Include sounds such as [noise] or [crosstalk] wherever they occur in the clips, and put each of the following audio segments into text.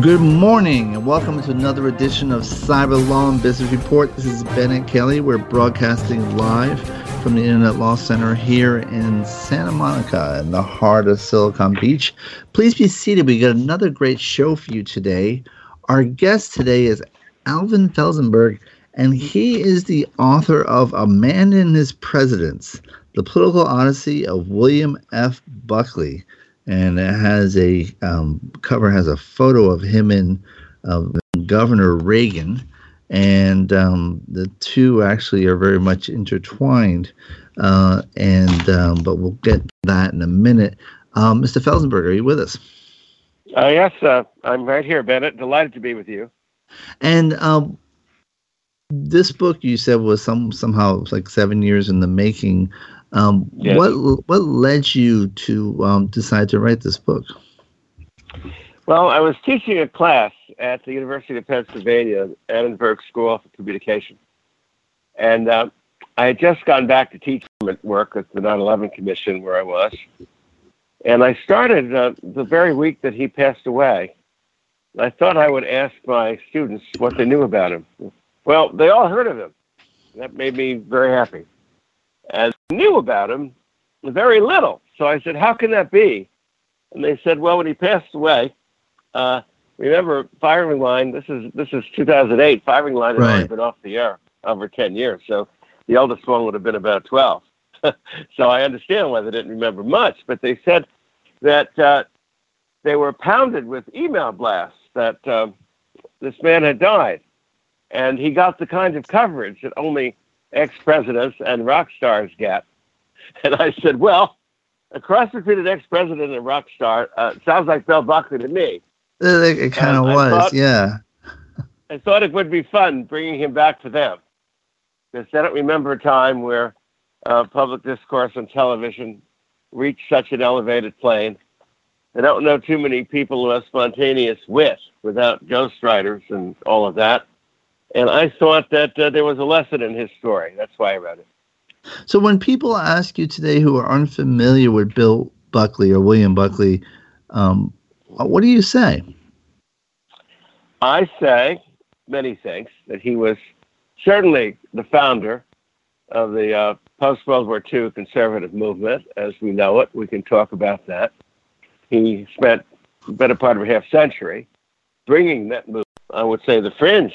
Good morning and welcome to another edition of Cyber Law and Business Report. This is Bennet Kelley. We're broadcasting live from the Internet Law Center here in Santa Monica in the heart of Silicon Beach. Please be seated. We got another great show for you today. Our guest today is Alvin Felzenberg, and he is the author of A Man and His Presidents, The Political Odyssey of William F. Buckley and it has a um, cover has a photo of him and uh, Governor Reagan, and um, the two actually are very much intertwined. Uh, and um, but we'll get that in a minute. Um, Mr. Felzenberg, are you with us? Uh, yes, uh, I'm right here, Bennet. Delighted to be with you. And um, this book you said was some somehow like seven years in the making. Um, Yes. What what led you to um, decide to write this book? Well, I was teaching a class at the University of Pennsylvania, Annenberg School of Communication, and uh, I had just gone back to teaching at work at the 9/11 Commission where I was, and I started uh, the very week that he passed away. I thought I would ask my students what they knew about him. Well, they all heard of him. That made me very happy. And knew about him very little. So I said, How can that be? And they said, Well, when he passed away, uh, remember firing line, this is this is two thousand eight, firing line had already been off the air over ten years. So the eldest one would have been about twelve. [laughs] so I understand why they didn't remember much, but they said that uh, they were pounded with email blasts that um, this man had died. And he got the kind of coverage that only ex presidents and rock stars get. And I said, Well, a cross between an ex president and a rock star uh, sounds like Bill Buckley to me. It, it kind of was, thought- yeah. [laughs] I thought it would be fun bringing him back to them. Because I don't remember a time where uh, public discourse on television reached such an elevated plane. I don't know too many people who have spontaneous wit without ghostwriters and all of that. And I thought that uh, there was a lesson in his story. That's why I read it. So when people ask you today who are unfamiliar with Bill Buckley or William Buckley, um, what do you say? I say many things that he was certainly the founder of the uh, post World War II conservative movement as we know it. We can talk about that. He spent the better part of a half century bringing that movement, I would say, the fringe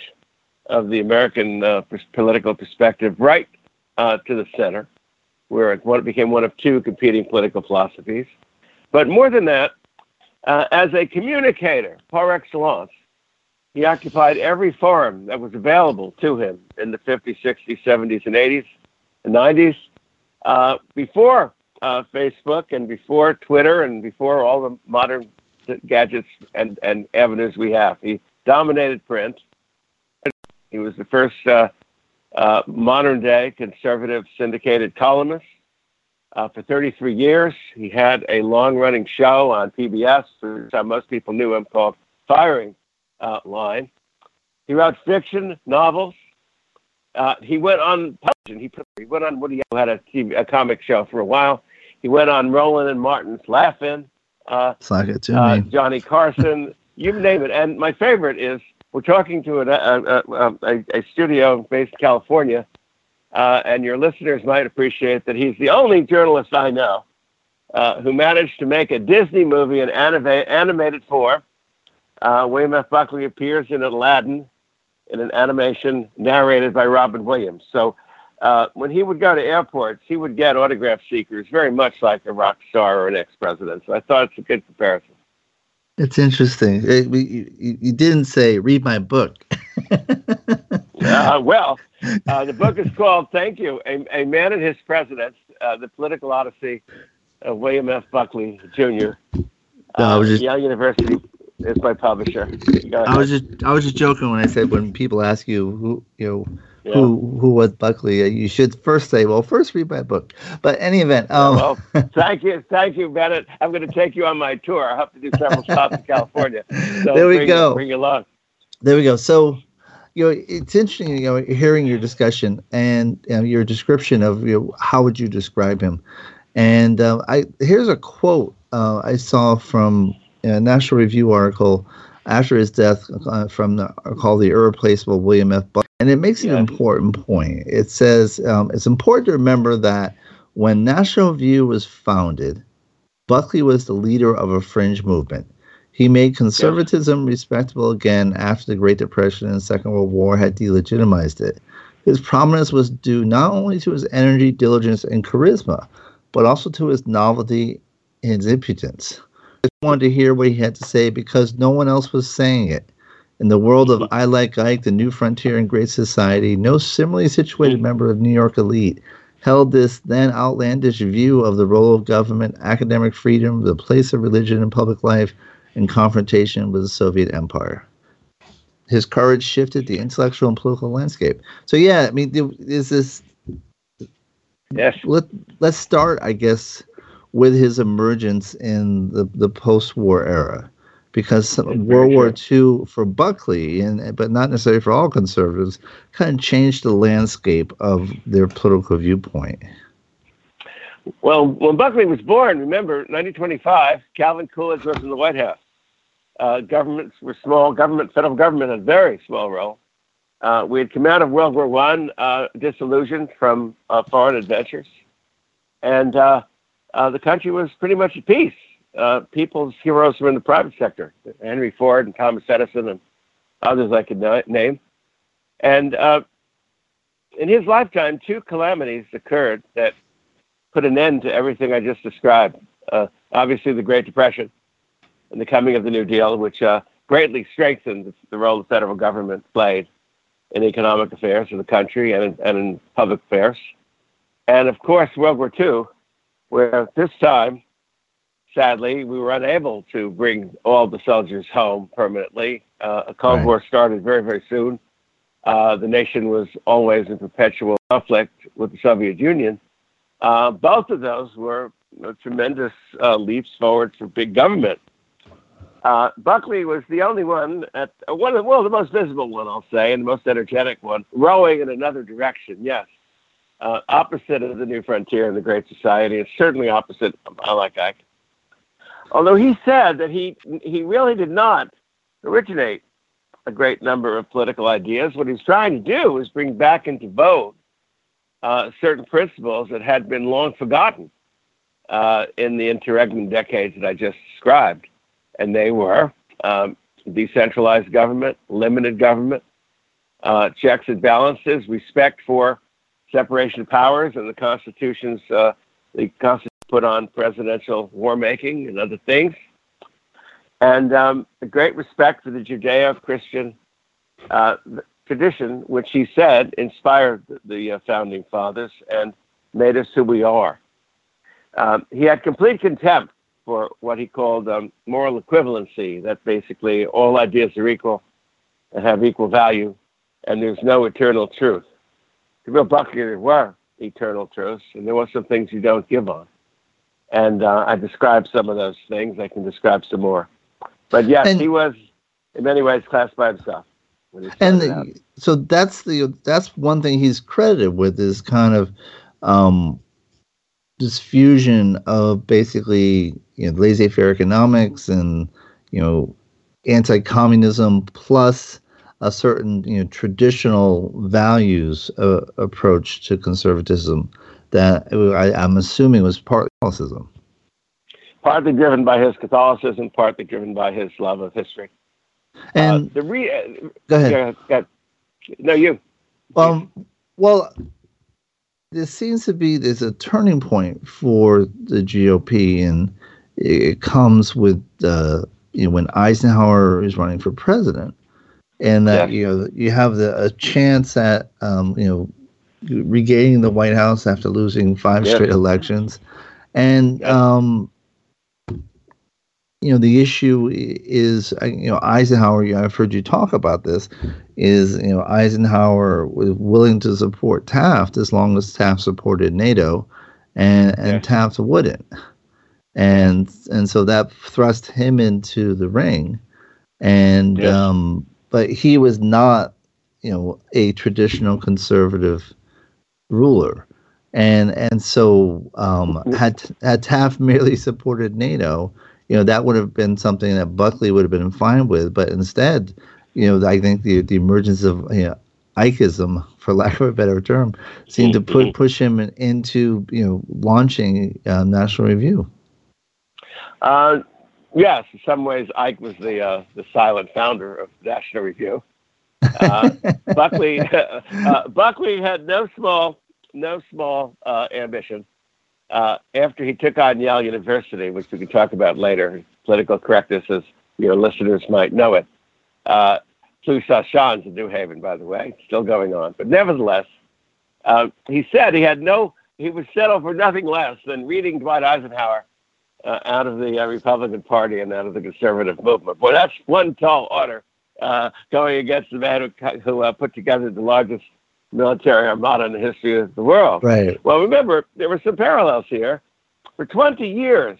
of the American uh, political perspective right uh, to the center, where it became one of two competing political philosophies. But more than that, uh, as a communicator par excellence, he occupied every forum that was available to him in the 50s, 60s, 70s, and 80s and 90s. Uh, before uh, Facebook and before Twitter and before all the modern gadgets and, and avenues we have. He dominated print. He was the first uh, uh, modern day conservative syndicated columnist. Uh, for 33 years, he had a long running show on PBS, which how most people knew him, called Firing uh, Line. He wrote fiction, novels. Uh, he went on He, he went on Woody Allen had a, TV, a comic show for a while. He went on Rowan and Martin's Laugh-In. Uh, it's like it to uh, me. Johnny Carson, [laughs] you name it. And my favorite is we're talking to a, a, a, a studio based in California, uh, and your listeners might appreciate that he's the only journalist I know uh, who managed to make a Disney movie in anima- animated form. Uh, William F. Buckley appears in Aladdin in an animation narrated by Robin Williams. So uh, when he would go to airports, he would get autograph seekers very much like a rock star or an ex president. So I thought it's a good comparison. It's interesting. It, you, you, didn't say read my book. [laughs] uh, well, uh, the book is called "Thank You: A, a Man and His Presidents: uh, The Political Odyssey of William F. Buckley Jr." No, just, Yale University is my publisher. I was just I was just joking when I said when people ask you who you know yeah. who who was Buckley. Uh, you should first say, well, first read my book. But any event. Um, well, [laughs] thank you, thank you, Bennet. I'm going to take you on my tour. I have to do several stops in California. So there we bring, go. Bring you along. There we go. So. You know, it's interesting. You know, hearing your discussion and you know, your description of you know, how would you describe him, and uh, I here's a quote uh, I saw from a National Review article after his death uh, from the called the irreplaceable William F. Buckley. And it makes yeah. an important point. It says um, it's important to remember that when National Review was founded, Buckley was the leader of a fringe movement. He made conservatism yeah. respectable again after the Great Depression and the Second World War had delegitimized it. His prominence was due not only to his energy, diligence, and charisma, but also to his novelty and his impudence. I wanted to hear what he had to say because no one else was saying it. In the world of I Like Ike, The New Frontier, and Great Society, no similarly situated hmm. member of New York elite held this then outlandish view of the role of government, academic freedom, the place of religion in public life, and confrontation with the Soviet Empire. His courage shifted the intellectual and political landscape. So, yeah, I mean, is this. Yes. Let, let's start, I guess, with his emergence in the, the post war era because World War II for Buckley, and but not necessarily for all conservatives, kind of changed the landscape of their political viewpoint. Well, when Buckley was born, remember, 1925, Calvin Coolidge was in the White House. Uh, governments were small. Government, federal government, had a very small role. Uh, we had come out of World War One, uh, disillusioned from uh, foreign adventures, and uh, the country was pretty much at peace uh, people's heroes were in the private sector Henry Ford and Thomas Edison and others I could name. And uh, in his lifetime, two calamities occurred that put an end to everything I just described. Uh, obviously, the Great Depression and the coming of the New Deal, which uh, greatly strengthened the role the federal government played in economic affairs of the country and and in public affairs. And of course, World War II, where this time sadly, we were unable to bring all the soldiers home permanently. Uh, a Cold right. War started very, very soon. Uh, the nation was always in perpetual conflict with the Soviet Union. Uh, both of those were you know, tremendous uh, leaps forward for big government. Uh, Buckley was the only one at one of well the most visible one I'll say and the most energetic one rowing in another direction. Yes, opposite of the New Frontier and the Great Society, and certainly opposite. I like Ike Although he said that he he really did not originate a great number of political ideas. What he's trying to do is bring back into vogue uh, certain principles that had been long forgotten uh, in the interregnum decades that I just described, and they were um, decentralized government, limited government, uh, checks and balances, respect for separation of powers, and the Constitution's uh, the Constitution put on presidential war making and other things. And um, a great respect for the Judeo Christian uh, tradition, which he said inspired the uh, founding fathers and made us who we are. Um, he had complete contempt for what he called um, moral equivalency, that basically all ideas are equal and have equal value, and there's no eternal truth. To Bill Buckley, there were eternal truths, and there were some things you don't give on. And uh, I described some of those things. I can describe some more. But yes, And- he was, in many ways, class by himself. and the, so that's the that's one thing he's credited with is kind of um, this fusion of basically you know laissez-faire economics and you know anti-communism plus a certain you know traditional values uh, approach to conservatism that I, I'm assuming was partly Catholicism. partly driven by his Catholicism, partly driven by his love of history. And uh, the re- uh, go ahead. yeah, yeah. no, you. Um, well, there seems to be there's a turning point for the GOP, and it comes with uh, you know when Eisenhower is running for president, and that Yeah. you know you have the a chance at um, you know regaining the White House after losing five Yeah. straight elections, and um, you know the issue is uh, you know Eisenhower. I've heard you talk about this. Is you know Eisenhower was willing to support Taft as long as Taft supported NATO, and and Yeah. Taft wouldn't, and and so that thrust him into the ring, and um, but he was not you know a traditional conservative ruler. And and so um, had had Taft [laughs] merely supported NATO, you know that would have been something that Buckley would have been fine with. But instead, you know, I think the the emergence of you know, Ikeism, for [laughs] lack of a better term, seemed to put push him in- into you know launching uh, National Review. Uh, yes, in some ways, Ike was the uh, the silent founder of National Review. Uh, [laughs] Buckley [laughs] uh, Buckley had no small no small uh, ambition. Uh, after he took on Yale University, which we can talk about later, political correctness, as your listeners might know it, uh, flew Shans in New Haven, by the way, still going on. But nevertheless, uh, he said he had no, he would settle for nothing less than reading Dwight Eisenhower uh, out of the uh, Republican Party and out of the conservative movement. Well, that's one tall order uh, going against the man who, who uh, put together the largest military armada in the history of the world. Right. Well, remember, there were some parallels here. For 20 years,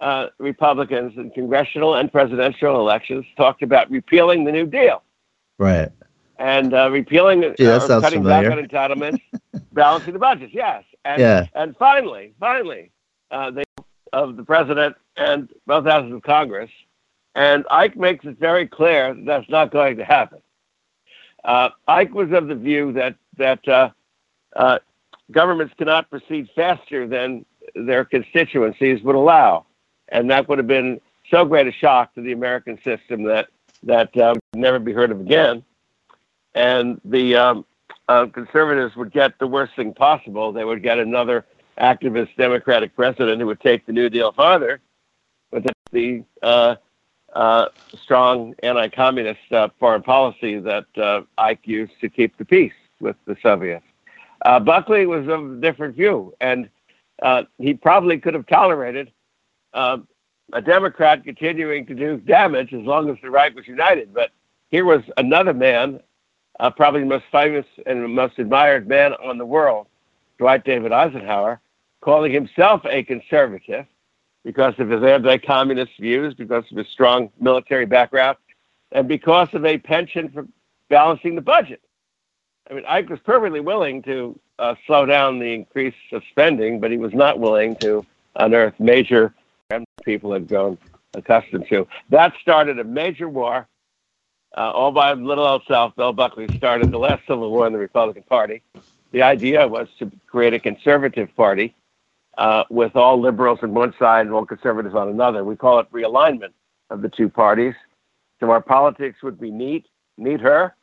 uh, Republicans in congressional and presidential elections talked about repealing the New Deal Right. and uh, repealing Gee, that cutting familiar. back on entitlements, [laughs] balancing the budgets. Yes, and Yeah. and finally, finally, uh, they of the president and both houses of Congress, and Ike makes it very clear that that's not going to happen. Uh, Ike was of the view that that uh, uh, governments cannot proceed faster than their constituencies would allow, and that would have been so great a shock to the American system that that uh, would never be heard of again and the um, uh, conservatives would get the worst thing possible. They would get another activist Democratic president who would take the New Deal farther, but the uh, uh, strong anti-communist uh, foreign policy that uh, Ike used to keep the peace with the Soviets. Uh, Buckley was of a different view, and he probably could have tolerated uh, a Democrat continuing to do damage as long as the right was united. But here was another man uh, probably the most famous and most admired man on the world, Dwight David Eisenhower, calling himself a conservative because of his anti-communist views, because of his strong military background, and because of a penchant for balancing the budget. I mean, Ike was perfectly willing to uh, slow down the increase of spending, but he was not willing to unearth major people had grown accustomed to. That started a major war uh, all by little old self, Bill Buckley started the last civil war in the Republican Party. The idea was to create a conservative party uh, with all liberals on one side and all conservatives on another. We call it realignment of the two parties. So our politics would be neat, neater,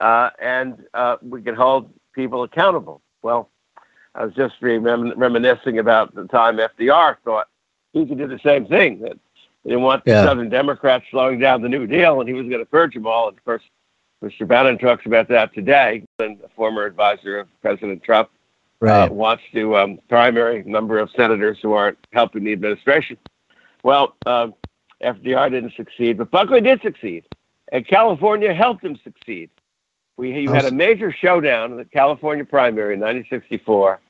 uh, and uh, we could hold people accountable. Well, I was just remem- reminiscing about the time FDR thought he could do the same thing. That they didn't want Yeah. the Southern Democrats slowing down the New Deal, and he was going to purge them all. And of course, Mr. Bannon talks about that today, and a former advisor of President Trump Right. uh, wants to um, primary a number of senators who aren't helping the administration. Well, um, FDR didn't succeed, but Buckley did succeed, and California helped him succeed. We you had a major showdown in the California primary in 1964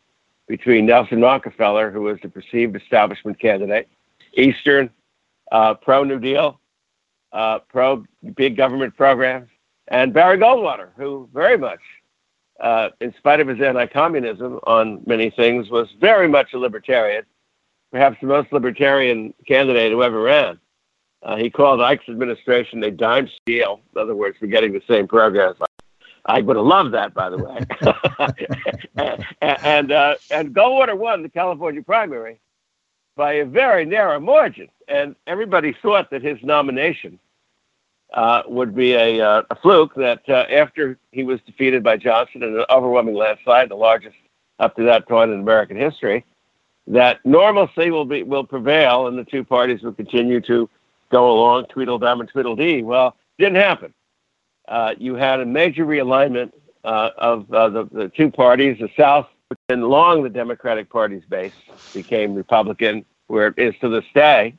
between Nelson Rockefeller, who was the perceived establishment candidate, Eastern, uh, pro New Deal, uh, pro big government programs, and Barry Goldwater, who very much, uh, in spite of his anti-communism on many things, was very much a libertarian, perhaps the most libertarian candidate who ever ran. Uh, he called Ike's administration a dime steal. In other words, we're getting the same programs. I would have loved that, by the way. and [laughs] [laughs] and, uh, and Goldwater won the California primary by a very narrow margin, and everybody thought that his nomination uh, would be a, uh, a fluke. That uh, after he was defeated by Johnson in an overwhelming landslide, the largest up to that point in American history, that normalcy will be will prevail, and the two parties will continue to go along, tweedledum and tweedledee. Well, didn't happen. Uh, you had a major realignment uh, of the, the two parties. The South, which had been long the Democratic Party's base, became Republican, where it is to this day.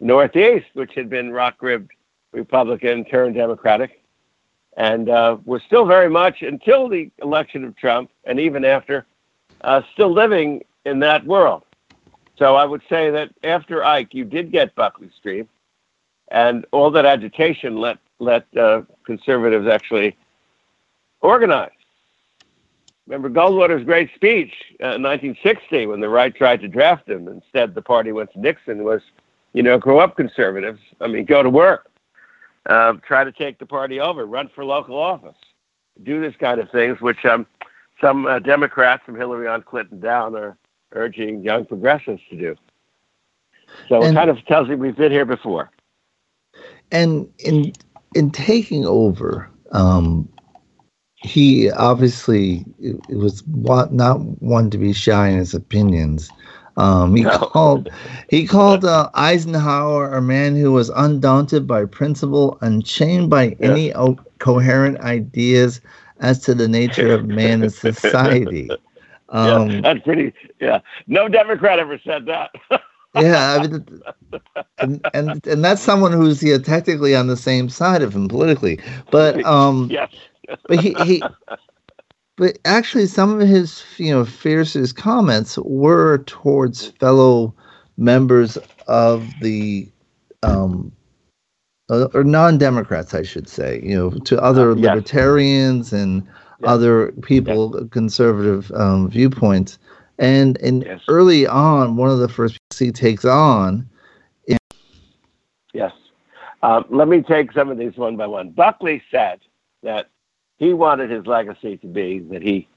Northeast, which had been rock-ribbed Republican, turned Democratic, and uh, was still very much until the election of Trump, and even after, uh, still living in that world. So I would say that after Ike, you did get Buckley Stream, and all that agitation let let uh, conservatives actually organize. Remember Goldwater's great speech uh, in 1960 when the right tried to draft him. Instead, the party went to Nixon. Was, you know, grow up conservatives. I mean, go to work, uh, try to take the party over, run for local office, do this kind of things, which um, some uh, Democrats from Hillary on Clinton down are urging young progressives to do. So and, it kind of tells you we've been here before. And in in taking over, um, he obviously it was not one to be shy in his opinions. Um, he [laughs] no. called he called uh, Eisenhower a man who was undaunted by principle, unchained by yeah. any o- coherent ideas as to the nature of man and [laughs] society. Um, yeah, that's pretty. Yeah, no Democrat ever said that. yeah, I mean, and, and and that's someone who's yeah, technically on the same side of him politically, but [laughs] um, yes, but he, he but actually some of his you know fiercest comments were towards fellow members of the um uh, or non-democrats i should say you know to other uh, yes. libertarians and yes. other people yes. conservative um, viewpoints and and yes. early on, one of the first he takes on. Is- yes. Uh, let me take some of these one by one. Buckley said that he wanted his legacy to be that he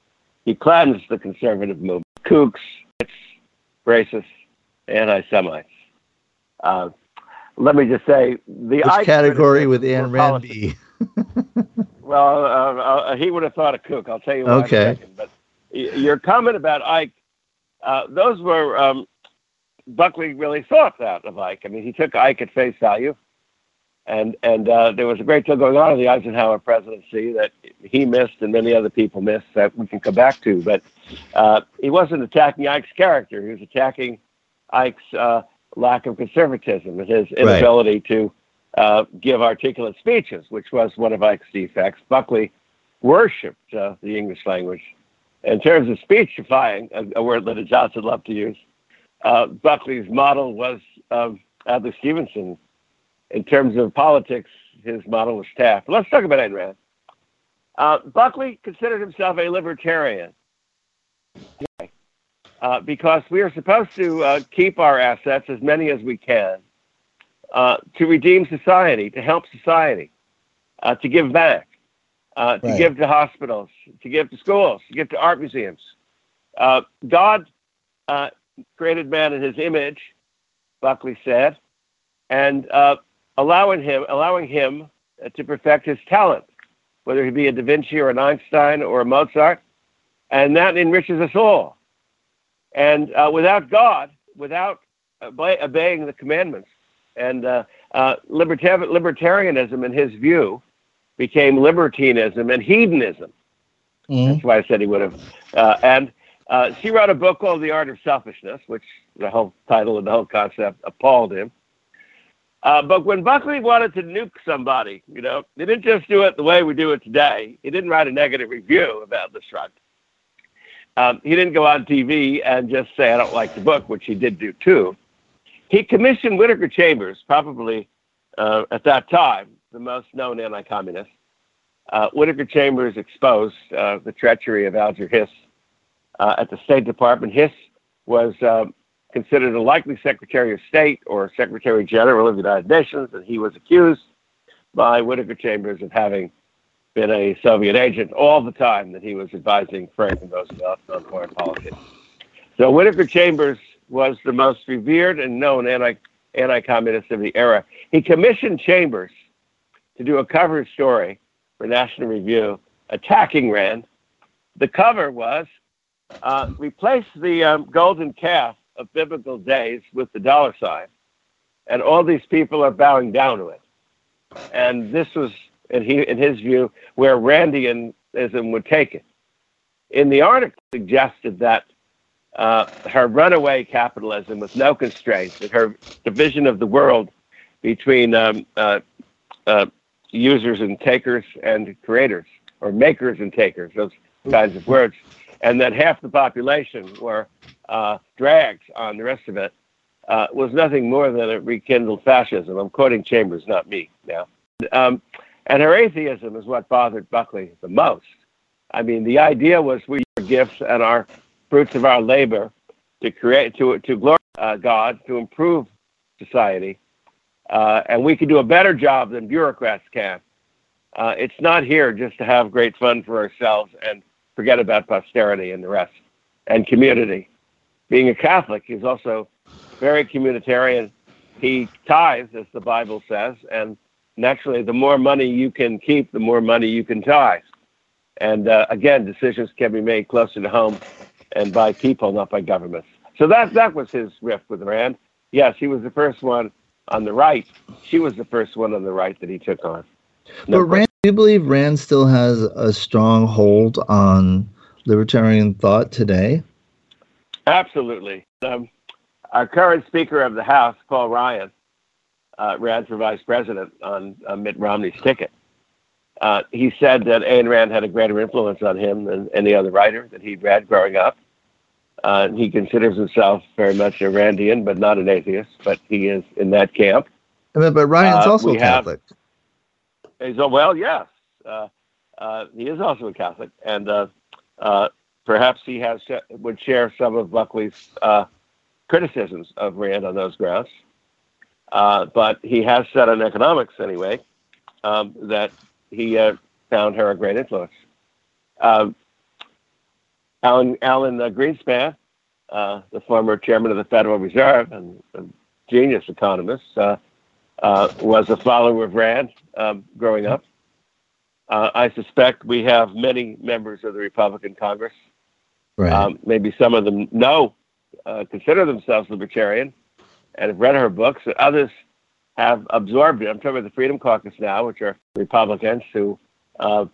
he cleansed the conservative movement, kooks, racists, anti-Semites. Uh, let me just say the category with Ayn Rand [laughs] well, uh, uh, he would have thought a kook. I'll tell you. Why Okay. Second, but your comment about Ike uh, those were um, Buckley really thought that of Ike. I mean, he took Ike at face value, and and uh, there was a great deal going on in the Eisenhower presidency that he missed and many other people missed that we can come back to. But uh, he wasn't attacking Ike's character; he was attacking Ike's uh, lack of conservatism and his inability right. to uh, give articulate speeches, which was one of Ike's defects. Buckley worshipped uh, the English language in terms of speechifying, a, a word Lyndon Johnson loved to use, uh, Buckley's model was um, Adlai Stevenson. In terms of politics, his model was Taft. Let's talk about Ayn Rand. Uh, Buckley considered himself a libertarian uh, because we are supposed to uh, keep our assets, as many as we can, uh, to redeem society, to help society, uh, to give back uh, to right. give to hospitals, to give to schools, to give to art museums. Uh, God uh, created man in His image, Buckley said, and uh, allowing him, allowing him to perfect his talent, whether he be a Da Vinci or an Einstein or a Mozart, and that enriches us all. And uh, without God, without obeying the commandments, and uh, libertarianism, in his view, became libertinism and hedonism. Mm-hmm. That's why I said he would have. Uh, and uh, she wrote a book called The Art of Selfishness, which the whole title and the whole concept appalled him. Uh, but when Buckley wanted to nuke somebody, you know, he didn't just do it the way we do it today. He didn't write a negative review about the shrug. Um, he didn't go on TV and just say, I don't like the book, which he did do too. He commissioned Whittaker Chambers, probably uh, at that time, the most known anti communist. Uh, Whittaker Chambers exposed uh, the treachery of Alger Hiss uh, at the State Department. Hiss was um, considered a likely Secretary of State or Secretary General of the United Nations, and he was accused by Whittaker Chambers of having been a Soviet agent all the time that he was advising Franklin Roosevelt on foreign policy. So Whittaker Chambers was the most revered and known anti anti-communist of the era. He commissioned Chambers to do a cover story for National Review attacking Rand. The cover was uh, replace the um, golden calf of biblical days with the dollar sign, and all these people are bowing down to it. And this was, in, he, in his view, where Randianism would take it. In the article, suggested that uh, her runaway capitalism with no constraints, and her division of the world between um, uh, uh, users and takers and creators, or makers and takers, those kinds of words, and that half the population were uh, dragged on the rest of it, uh, was nothing more than a rekindled fascism. I'm quoting Chambers, not me now. Um, and her atheism is what bothered Buckley the most. I mean, the idea was we are gifts and our fruits of our labor to create, to, to glorify uh, God, to improve society. Uh, and we can do a better job than bureaucrats can. Uh, it's not here just to have great fun for ourselves and forget about posterity and the rest and community. Being a Catholic, he's also very communitarian. He tithes, as the Bible says, and naturally, the more money you can keep, the more money you can tithe. And uh, again, decisions can be made closer to home and by people, not by governments. So that that was his riff with Rand. Yes, he was the first one on the right. She was the first one on the right that he took on. No but Rand, do you believe Rand still has a strong hold on libertarian thought today? Absolutely. Um, our current Speaker of the House, Paul Ryan, uh, ran for vice president on uh, Mitt Romney's ticket. Uh, he said that Ayn Rand had a greater influence on him than any other writer that he'd read growing up. Uh, he considers himself very much a Randian, but not an atheist, but he is in that camp. Mean, but Ryan's uh, also Catholic. Have, he's, well, yes. Uh, uh, he is also a Catholic. And perhaps he has would share some of Buckley's uh, criticisms of Rand on those grounds. Uh, but he has said on economics, anyway, um, that he uh, found her a great influence. Um, Alan, Alan uh, Greenspan, uh, the former chairman of the Federal Reserve and a genius economist, uh, was a follower of Rand um, growing up. I suspect we have many members of the Republican Congress Right. Um, maybe some of them know, uh, consider themselves libertarian and have read her books. Others have absorbed it. I'm talking about the Freedom Caucus now, which are Republicans who uh,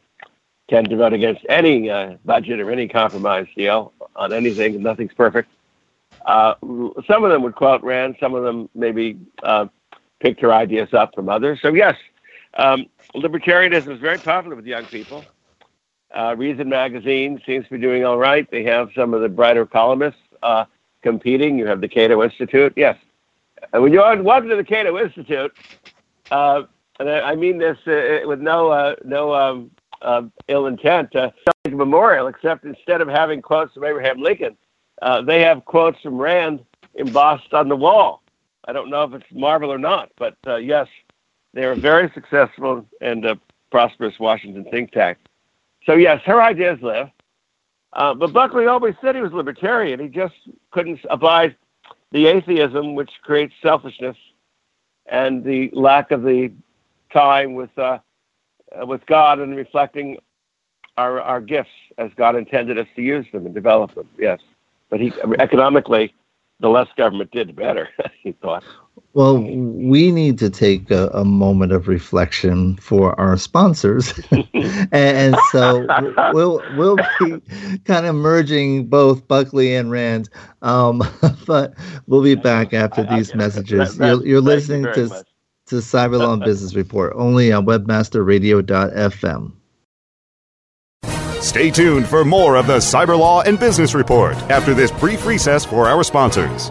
tend to vote against any uh, budget or any compromise deal on anything. Nothing's perfect. Uh, some of them would quote Rand. Some of them maybe uh, picked her ideas up from others. So yes, um, libertarianism is very popular with young people. Uh, Reason Magazine seems to be doing all right. They have some of the brighter columnists uh, competing. You have the Cato Institute. Yes. And when you welcome to the Cato Institute, uh, and I, mean this uh, with no uh, no um, uh, ill intent, uh, memorial, except instead of having quotes from Abraham Lincoln, they have quotes from Rand embossed on the wall. I don't know if it's Marvel or not, but yes, they're a very successful and prosperous Washington think tank. So yes, her ideas live. Uh, but Buckley always said he was libertarian. He just couldn't abide the atheism, which creates selfishness, and the lack of the time with uh, uh, with God and reflecting our our gifts as God intended us to use them and develop them. Yes, but he economically, the less government did, the better. [laughs] he thought. Well, we need to take a, a moment of reflection for our sponsors, [laughs] and, so we'll we'll be kind of merging both Buckley and Rand. Um, [laughs] but we'll be back after these messages. You're, you're listening to to Cyberlaw Business Report, only on webmasterradio.fm. Stay tuned for more of the Cyberlaw and Business Report after this brief recess for our sponsors.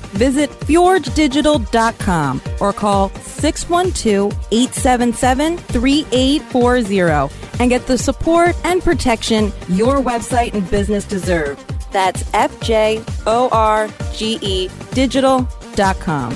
Visit fjorgedigital.com or call 612-877-3840 and get the support and protection your website and business deserve. That's F-J-O-R-G-E digital.com.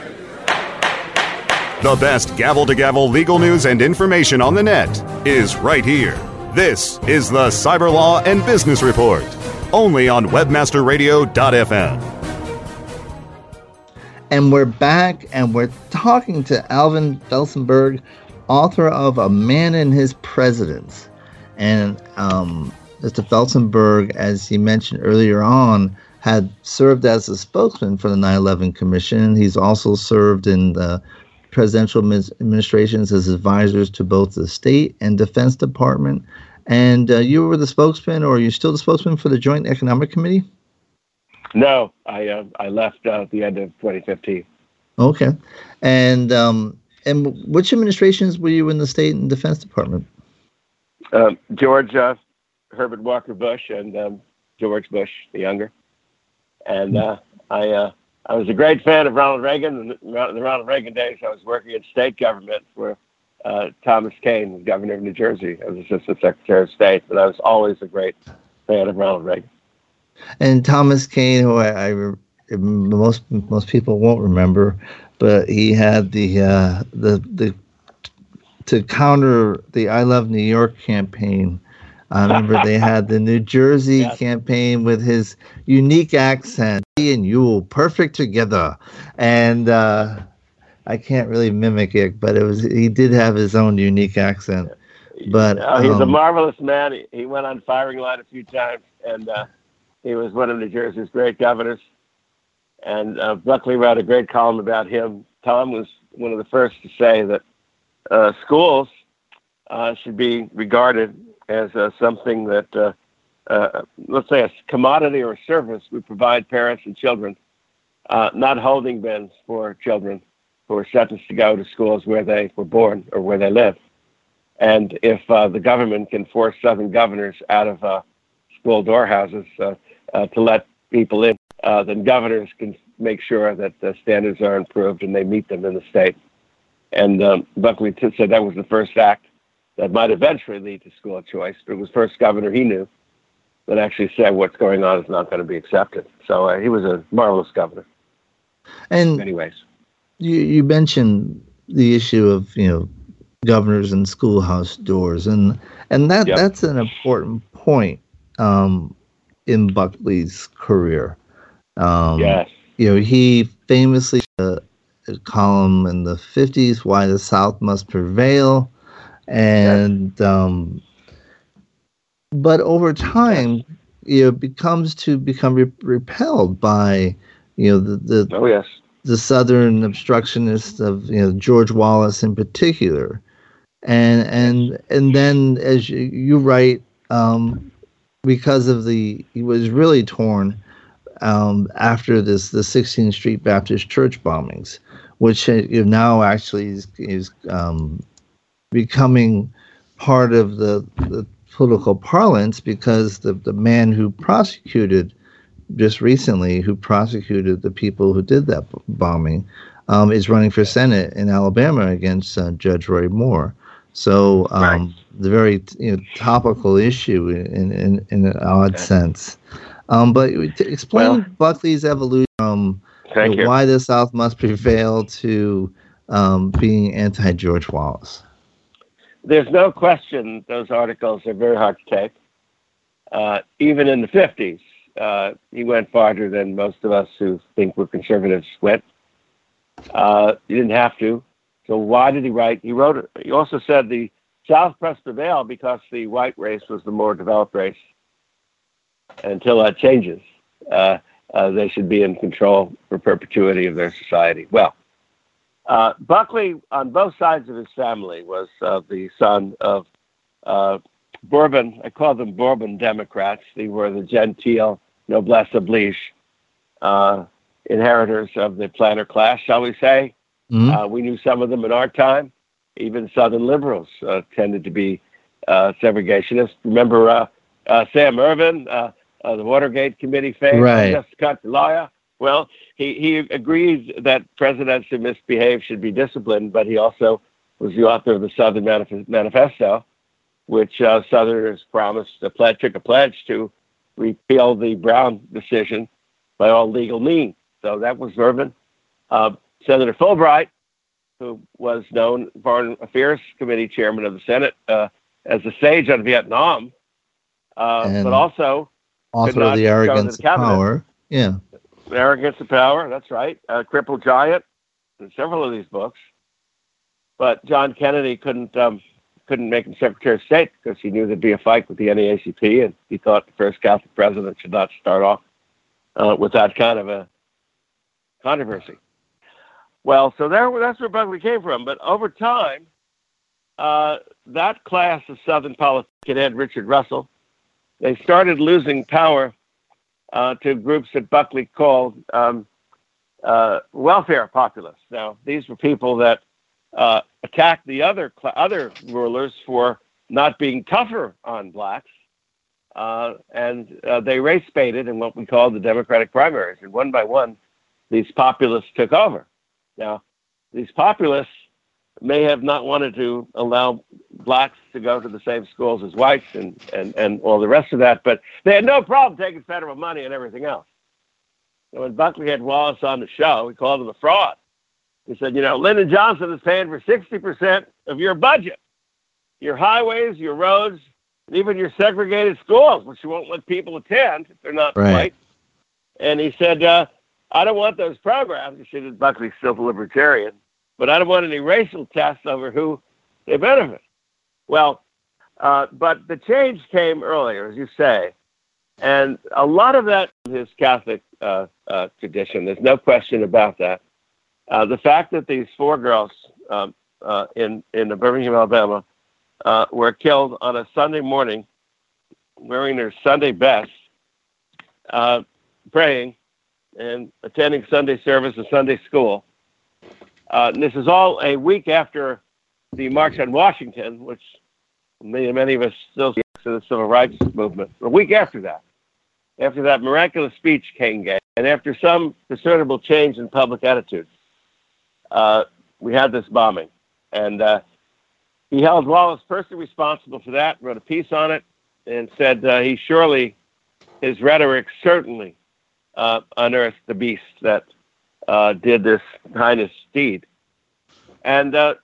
The best gavel to gavel legal news and information on the net is right here. This is the Cyber Law and Business Report, only on webmasterradio.fm. And we're back and we're talking to Alvin Felzenberg, author of A Man and His Presidents. And um, Mr. Felzenberg, as he mentioned earlier on, had served as a spokesman for the 9 11 Commission. He's also served in the presidential administrations as advisors to both the state and defense department. And uh, you were the spokesman, or are you still the spokesman for the Joint Economic Committee? No, I uh, I left uh, at the end of 2015. Okay, and um, and which administrations were you in the state and defense department? Um, George uh, Herbert Walker Bush and um, George Bush the younger, and uh, I uh, I was a great fan of Ronald Reagan. In the Ronald Reagan days, I was working in state government for uh, Thomas Kean, governor of New Jersey, I as assistant secretary of state. But I was always a great fan of Ronald Reagan. And Thomas Kean, who I, I most most people won't remember, but he had the uh, the the to counter the I Love New York campaign. I remember they had the New Jersey yes. campaign with his unique accent. He and you perfect together, and uh, I can't really mimic it, but it was he did have his own unique accent. But he's um, a marvelous man. He, he, went on firing line a few times, and uh, he was one of New Jersey's great governors. And uh, Buckley wrote a great column about him. Tom was one of the first to say that uh, schools uh, should be regarded as uh, something that, uh, uh, let's say, a commodity or a service we provide parents and children, not holding bins for children who are sentenced to go to schools where they were born or where they live. And if the government can force Southern governors out of school doorhouses to let people in, then governors can make sure that the standards are improved and they meet them in the state. And um, Buckley said that was the first act that might eventually lead to school choice, but it was first governor he knew that actually said what's going on is not going to be accepted. So uh, he was a marvelous governor. And anyways, you you mentioned the issue of you know governors and schoolhouse doors, and and that yep. that's an important point um, in Buckley's career. Um, yes, you know he famously uh, column in the 50s, Why the South Must Prevail. And, um, but over time, you know, it becomes to become re- repelled by, you know, the, the, oh, yes. the Southern obstructionists of, you know, George Wallace in particular. And, and, and then as you, you write, um, because of the, he was really torn um, after this the 16th Street Baptist Church bombings, which uh, now actually is, is um, becoming part of the, the political parlance because the, the man who prosecuted just recently, who prosecuted the people who did that bombing, um, is running for Senate in Alabama against uh, Judge Roy Moore. So um, right. the very you know, topical issue in, in, in an odd okay. sense. Um, but explain well, Buckley's evolution from you know, why the South must prevail to um, being anti George Wallace. There's no question those articles are very hard to take. Uh, even in the 50s, uh, he went farther than most of us who think we're conservatives went. Uh, he didn't have to. So why did he write? He wrote. He also said the South must prevail because the white race was the more developed race until that changes, uh, uh, they should be in control for perpetuity of their society. Well, uh, Buckley, on both sides of his family, was uh, the son of uh, Bourbon. I call them Bourbon Democrats. They were the genteel noblesse oblige uh, inheritors of the planter class, shall we say. Mm-hmm. we knew some of them in our time. Even Southern liberals tended to be segregationists. Remember Sam Ervin? uh, the Watergate Committee fame, right. Jessica lawyer. Well, he, he agrees that presidents who misbehave should be disciplined, but he also was the author of the Southern Manif- Manifesto, which uh, Southerners promised a pledge, took a pledge to repeal the Brown decision by all legal means. So that was Ervin. Uh, Senator Fulbright, who was known Foreign Affairs Committee chairman of the Senate uh, as a sage on Vietnam, uh, but also author of the arrogance of power. Yeah, arrogance of power. That's right. Uh, Crippled Giant, and several of these books. But John Kennedy couldn't um, couldn't make him Secretary of State because he knew there'd be a fight with the NAACP, and he thought the first Catholic president should not start off uh, with that kind of a controversy. Well, so there, that's where Buckley came from. But over time, uh, that class of Southern politicians had Richard Russell, they started losing power uh, to groups that Buckley called um, uh, welfare populists. Now, these were people that uh, attacked the other other rulers for not being tougher on blacks, uh, and uh, they race baited in what we call the Democratic primaries. And one by one, these populists took over. Now, these populists may have not wanted to allow blacks to go to the same schools as whites and, and, and all the rest of that, but they had no problem taking federal money and everything else. And when Buckley had Wallace on the show, he called him a fraud. He said, you know, Lyndon Johnson is paying for 60% of your budget, your highways, your roads, and even your segregated schools, which you won't let people attend if they're not right. white. And he said, uh, I don't want those programs. See that Buckley's still a libertarian but I don't want any racial tests over who they benefit. Well, uh, but the change came earlier, as you say, and a lot of that is Catholic uh, uh, tradition. There's no question about that. Uh, the fact that these four girls um, uh, in in Birmingham, Alabama, uh, were killed on a Sunday morning, wearing their Sunday best, praying, and attending Sunday service and Sunday school uh, this is all a week after the March on Washington, which many, many of us still see to the civil rights movement. A week after that, after that miraculous speech King gave, and after some discernible change in public attitude, uh, we had this bombing. And uh, he held Wallace personally responsible for that, wrote a piece on it, and said uh, he surely, his rhetoric certainly uh, unearthed the beast that uh, did this heinous deed. And uh,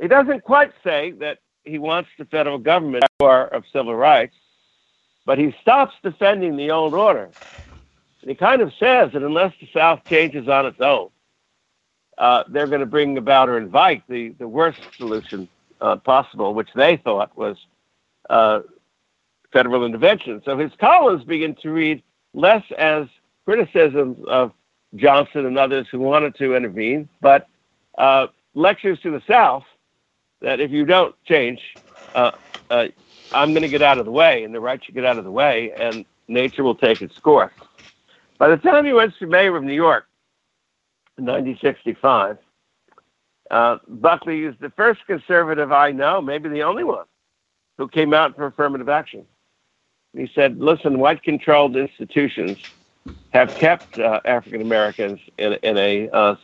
he doesn't quite say that he wants the federal government of civil rights, but he stops defending the old order. And he kind of says that unless the South changes on its own, uh, they're going to bring about or invite the, the worst solution uh, possible, which they thought was uh, federal intervention. So his columns begin to read less as criticisms of Johnson and others who wanted to intervene, but uh, lectures to the South that if you don't change, uh, uh, I'm going to get out of the way, and the right should get out of the way, and nature will take its course. By the time he was mayor of New York in 1965, uh, Buckley is the first conservative I know, maybe the only one, who came out for affirmative action. He said, listen, white controlled institutions have kept uh, African Americans in, in, a, uh,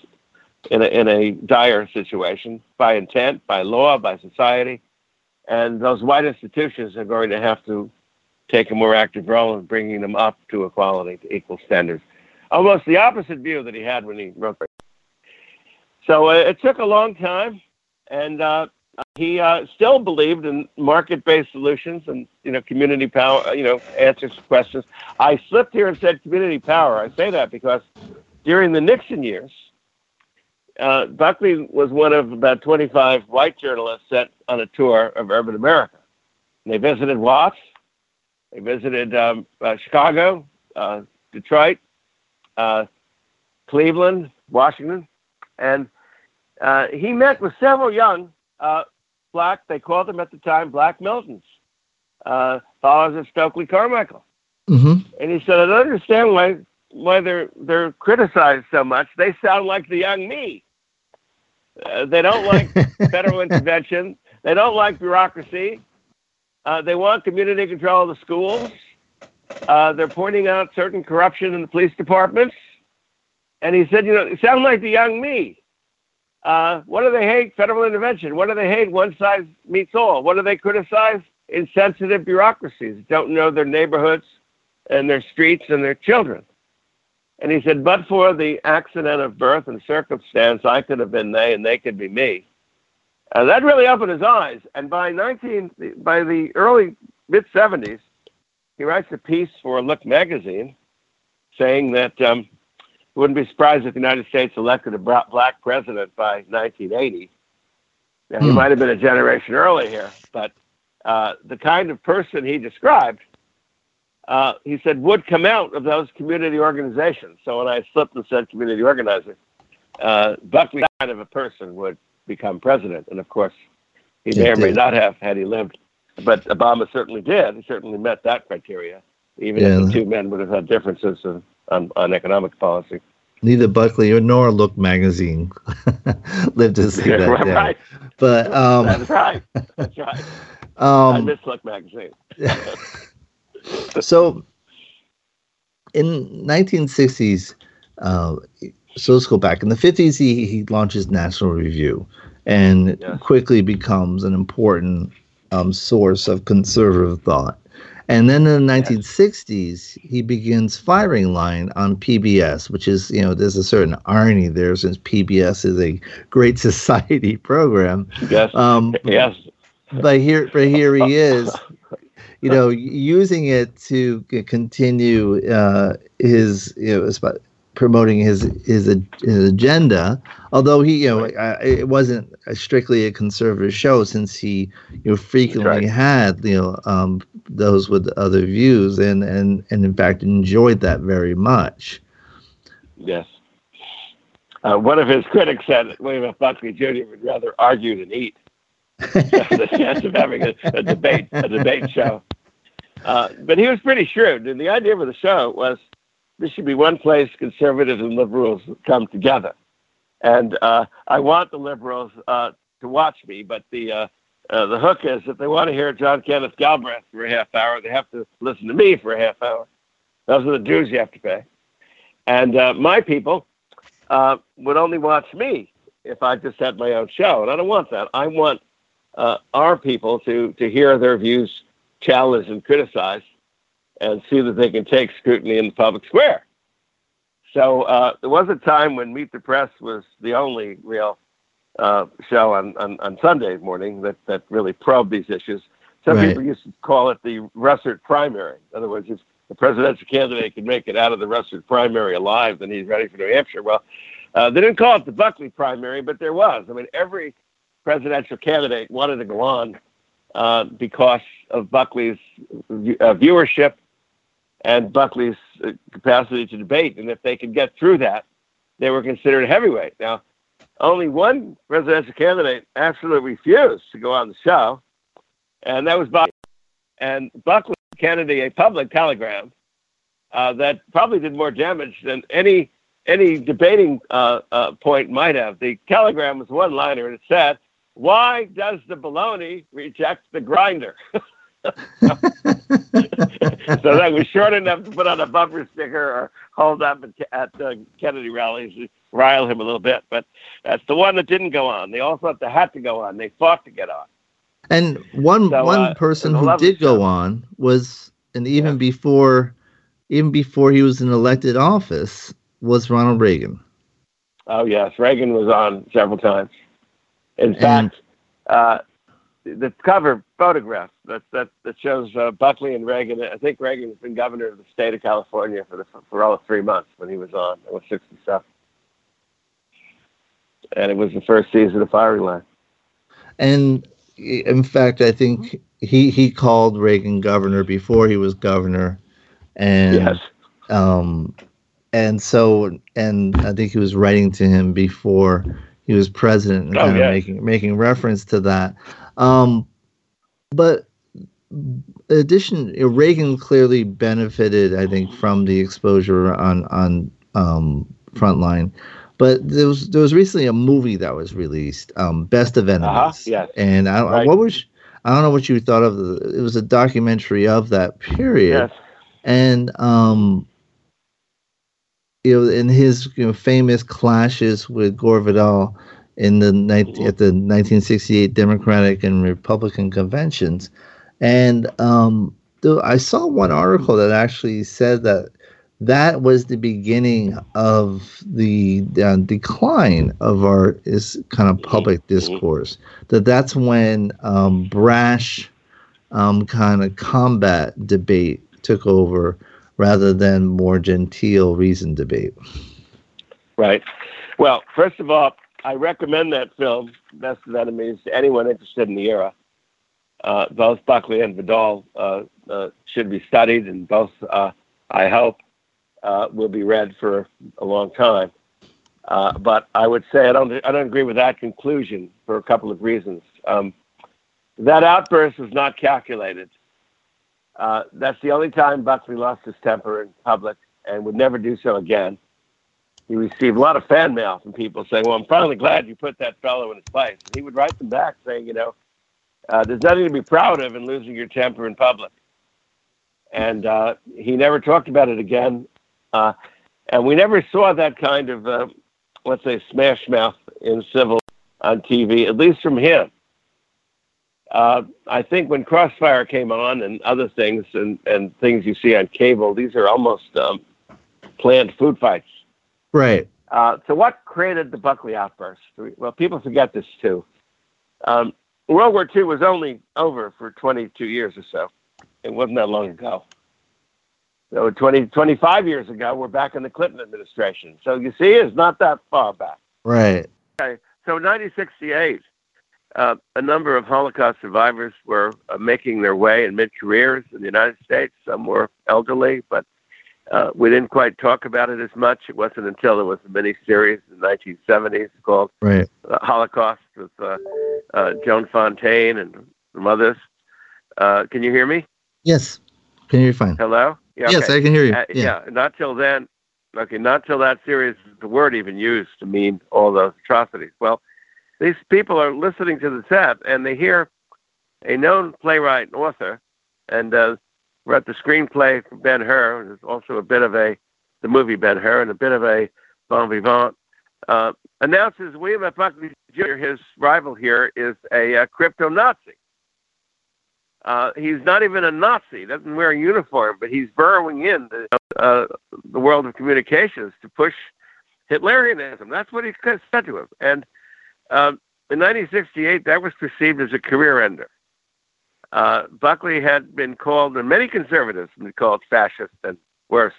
in, a, in a dire situation by intent, by law, by society. And those white institutions are going to have to take a more active role in bringing them up to equality, to equal standards. Almost the opposite view that he had when he wrote. So uh, it took a long time, and uh, he uh, still believed in market-based solutions and you know community power, you know answers to questions. I slipped here and said community power. I say that because during the Nixon years, uh, Buckley was one of about 25 white journalists sent on a tour of urban America. And they visited Watts, they visited um, uh, Chicago, uh, Detroit, uh, Cleveland, Washington, and uh, he met with several young uh, black, they called them at the time black Miltons, uh, followers of Stokely Carmichael. Mm-hmm. And he said, I don't understand why why they're they're criticized so much. They sound like the young me. Uh, they don't like [laughs] federal intervention. They don't like bureaucracy. Uh, they want community control of the schools. Uh, they're pointing out certain corruption in the police departments. And he said, you know, it sound like the young me. Uh, what do they hate? Federal intervention. What do they hate? One size meets all. What do they criticize? Insensitive bureaucracies don't know their neighborhoods and their streets and their children. And he said, but for the accident of birth and circumstance, I could have been they and they could be me. And that really opened his eyes. And by 19, by the early mid 70s, he writes a piece for Look magazine saying that um, wouldn't be surprised if the United States elected a black president by 1980. Now, he hmm. might have been a generation early here, but uh, the kind of person he described, uh, he said, would come out of those community organizations. So when I slipped and said community organizer, uh, Buckley kind of a person would become president. And of course, he may or may not have had he lived. But Obama certainly did. He certainly met that criteria, even yeah. if the two men would have had differences on, on economic policy. Neither Buckley nor Look magazine [laughs] lived to see that [laughs] right, day. Right. But um, that's right. [laughs] That's right. Um, I miss Look magazine. so, in 1960s, uh, so let's go back. In the 50s, he, he launches National Review and yes. quickly becomes an important um, source of conservative thought. And then in the 1960s, he begins firing line on PBS, which is, you know, there's a certain irony there since PBS is a great [laughs] society program. Yes. Um, [laughs] yes. But here, but here he is, you [laughs] know, using it to continue uh, his, you know, promoting his his, his agenda. Although he, you know, it wasn't strictly a conservative show since he, you know, frequently right. had you know um, those with other views and and and in fact enjoyed that very much. Yes. Uh, one of his critics said that William F. Buckley Jr. would rather argue than eat. [laughs] the chance of having a, a debate a debate show. Uh, but he was pretty shrewd, and the idea for the show was this should be one place conservatives and liberals come together. And uh, I want the liberals uh, to watch me, but the uh, uh, the hook is if they want to hear John Kenneth Galbraith for a half hour, they have to listen to me for a half hour. Those are the dues you have to pay. And uh, my people uh, would only watch me if I just had my own show, and I don't want that. I want our people to to hear their views challenged and criticized and see that they can take scrutiny in the public square. So uh, there was a time when Meet the Press was the only real uh, show on, on, on, Sunday morning that, that really probed these issues. Some right. people used to call it the Russert primary. In other words, if the presidential candidate can make it out of the Russert primary alive, then he's ready for New Hampshire. Well, Uh, they didn't call it the Buckley primary, but there was. I mean, every presidential candidate wanted to go on uh, because of Buckley's uh, viewership and Buckley's uh, capacity to debate. And if they could get through that, they were considered heavyweight. Now, only one presidential candidate absolutely refused to go on the show, and that was Buckley. And Buckley Kennedy a public telegram uh, that probably did more damage than any any debating uh, uh, point might have. The telegram was one liner, and it said, "Why does the baloney reject the grinder?" [laughs] [laughs] so that was short enough to put on a bumper sticker or hold up at, at uh, Kennedy rallies to rile him a little bit. But that's the one that didn't go on. They all thought they had to go on. They fought to get on. And one So, one uh, person who did the go on was, and even before, even before he was in elected office, was Ronald Reagan. Oh yes, Reagan was on several times. In And- fact, uh, the cover photograph that that, that shows uh, Buckley and Reagan. I think Reagan's been governor of the state of California for the for all of three months when he was on. It was sixty-seven, and it was the first season of Firing Line. And in fact, I think he he called Reagan governor before he was governor, and Yes. um, and so and I think he was writing to him before he was president and Oh, kind of making making reference to that. Um, but addition, Reagan clearly benefited, I think, from the exposure on on um, Frontline. But there was there was recently a movie that was released, um, Best of Enemies, Uh-huh, yes. and I don't Right. what was I don't know what you thought of the, it was a documentary of that period, Yes. and um, you know, in his you know, famous clashes with Gore Vidal in the night at the 1968 Democratic and Republican conventions, and um, I saw one article that actually said that that was the beginning of the uh, decline of our is kind of public discourse. That that's when um, brash um, kind of combat debate took over rather than more genteel reason debate. Right. Well, first of all, I recommend that film, Best of Enemies, to anyone interested in the era. Uh, both Buckley and Vidal uh, uh, should be studied, and both, uh, I hope, uh, will be read for a long time. Uh, but I would say I don't, I don't agree with that conclusion for a couple of reasons. Um, that outburst was not calculated. That's the only time Buckley lost his temper in public and would never do so again he received a lot of fan mail from people saying, "Well, I'm finally glad you put that fellow in his place." And he would write them back saying, "You know, uh, there's nothing to be proud of in losing your temper in public." And uh, he never talked about it again. Uh, and we never saw that kind of, uh, let's say, smash mouth in civil on TV, at least from him. Uh, I think when Crossfire came on and other things and, and things you see on cable, these are almost um, planned food fights. Right. Uh, so, what created the Buckley outburst? Well, people forget this too. Um, World War II was only over for 22 years or so. It wasn't that long ago. So, 20, 25 years ago, we're back in the Clinton administration. So, you see, it's not that far back. Right. Okay. So, 1968, uh, a number of Holocaust survivors were uh, making their way in mid careers in the United States. Some were elderly, but uh, we didn't quite talk about it as much. It wasn't until there was a mini series in the 1970s called Right. uh, Holocaust with uh, uh, Joan Fontaine and some others. Uh, can you hear me? Yes. Can you hear fine? Hello? Yeah, Yes. I can hear you. Uh, Yeah. yeah. not till then. Okay, not till that series is the word even used to mean all those atrocities. Well, these people are listening to the set and they hear a known playwright and author, and uh, wrote the screenplay for Ben Hur. It's also a bit of a the movie Ben Hur and a bit of a bon vivant. Uh, announces William F. Buckley Jr., his rival here, is a uh, crypto Nazi. Uh, he's not even a Nazi, doesn't wear a uniform, but he's burrowing in the, uh, the world of communications to push Hitlerianism. That's what he said to him. And um, in 1968, that was perceived as a career ender. Uh, Buckley had been called, and many conservatives had been called fascist and worse.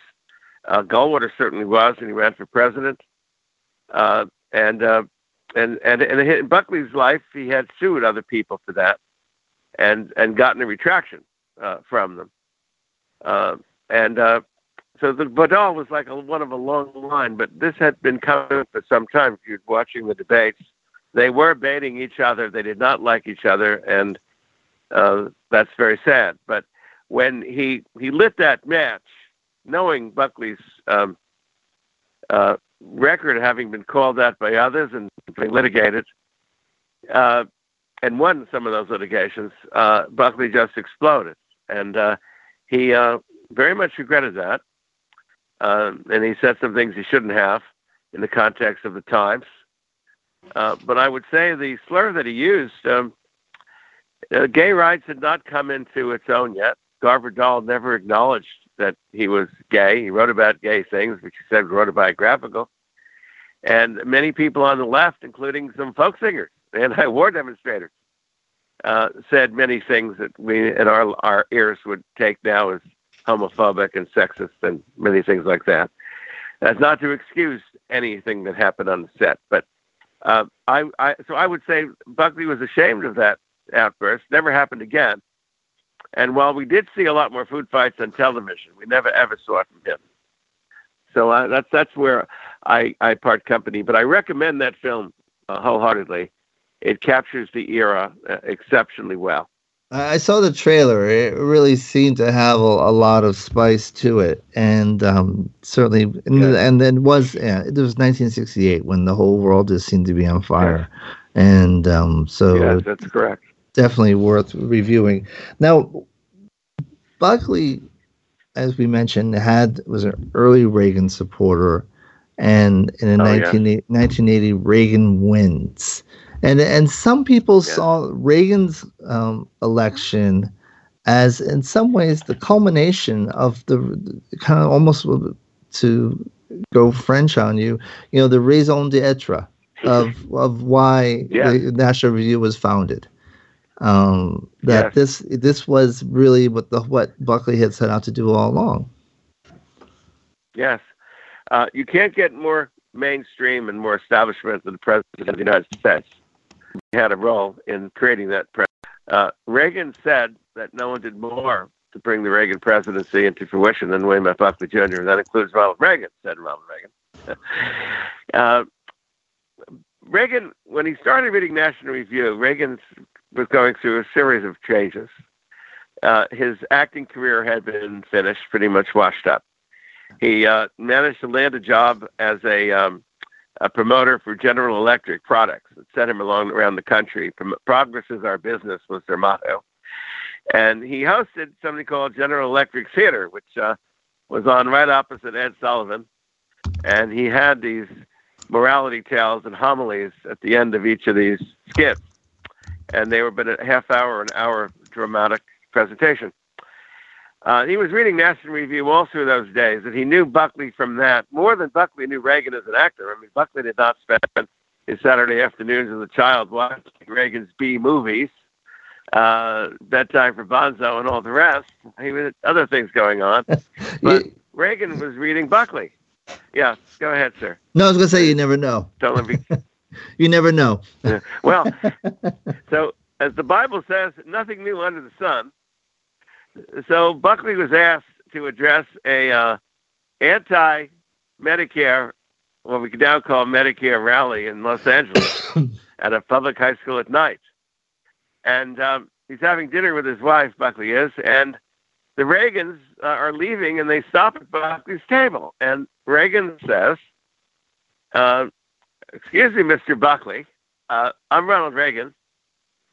Uh, Goldwater certainly was, and he ran for president. uh, and uh, and and and in Buckley's life, he had sued other people for that, and and gotten a retraction uh, from them, uh, and so the Vidal was like a, one of a long line. But this had been coming for some time. If you're watching the debates, they were baiting each other. They did not like each other, and uh, that's very sad. But when he he lit that match, knowing Buckley's um, uh, record having been called out by others and being litigated, uh, and won some of those litigations, uh, Buckley just exploded, and uh, he very much regretted that. Um, and he said some things he shouldn't have in the context of the times. But I would say the slur that he used, um, uh, gay rights had not come into its own yet. Gore Vidal never acknowledged that he was gay. He wrote about gay things, which he said wrote a biographical. And many people on the left, including some folk singers anti-war [laughs] demonstrators, uh, said many things that we in our our ears would take now as homophobic and sexist and many things like that. That's not to excuse anything that happened on the set, but uh, I, I so I would say Buckley was ashamed of that outburst. Never happened again. And while we did see a lot more food fights on television, we never ever saw it from him. So uh, that's that's where I, I part company. But I recommend that film uh, wholeheartedly. It captures the era uh, exceptionally well. I saw the trailer. It really seemed to have a, a lot of spice to it, and um, certainly, and, yeah. and then was yeah, it was 1968 when the whole world just seemed to be on fire, yeah. and um, so yeah, that's correct. Definitely worth reviewing. Now, Buckley, as we mentioned, had was an early Reagan supporter, and in oh, 19, yeah. 1980 Reagan wins and and some people yeah. saw Reagan's um, election as, in some ways, the culmination of the kind of almost to go French on you, you know, the raison d'être of of why yeah. the National Review was founded. Um, that yes. this this was really what the what Buckley had set out to do all along. Yes, uh, you can't get more mainstream and more establishment than the president of the United States He had a role in creating that. Pre- uh, Reagan said that no one did more to bring the Reagan presidency into fruition than William F. Buckley Jr. And that includes Ronald Reagan, said Ronald Reagan. [laughs] uh, Reagan, when he started reading National Review, Reagan was going through a series of changes. Uh, his acting career had been finished, pretty much washed up. He uh, managed to land a job as a um, a promoter for General Electric products that sent him along around the country. Progress is our business was their motto. And he hosted something called General Electric Theater, which uh, was on right opposite Ed Sullivan. And he had these morality tales and homilies at the end of each of these skits. And they were but a half hour, an hour dramatic presentation. Uh, he was reading National Review all through those days, and he knew Buckley from that more than Buckley knew Reagan as an actor. I mean, Buckley did not spend his Saturday afternoons as a child watching Reagan's B movies, uh, bedtime for Bonzo, and all the rest. He had other things going on, [laughs] but Reagan was reading Buckley. Yeah, go ahead, sir. No, I was going to say you never know. Don't let me. [laughs] you never know. well, [laughs] so as the Bible says, nothing new under the sun so Buckley was asked to address a uh, anti-Medicare, what we can now call Medicare rally in Los Angeles [coughs] at a public high school at night, and um, he's having dinner with his wife. Buckley is, and the Reagans uh, are leaving, and they stop at Buckley's table, and Reagan says, uh, "Excuse me, Mr. Buckley, uh, I'm Ronald Reagan,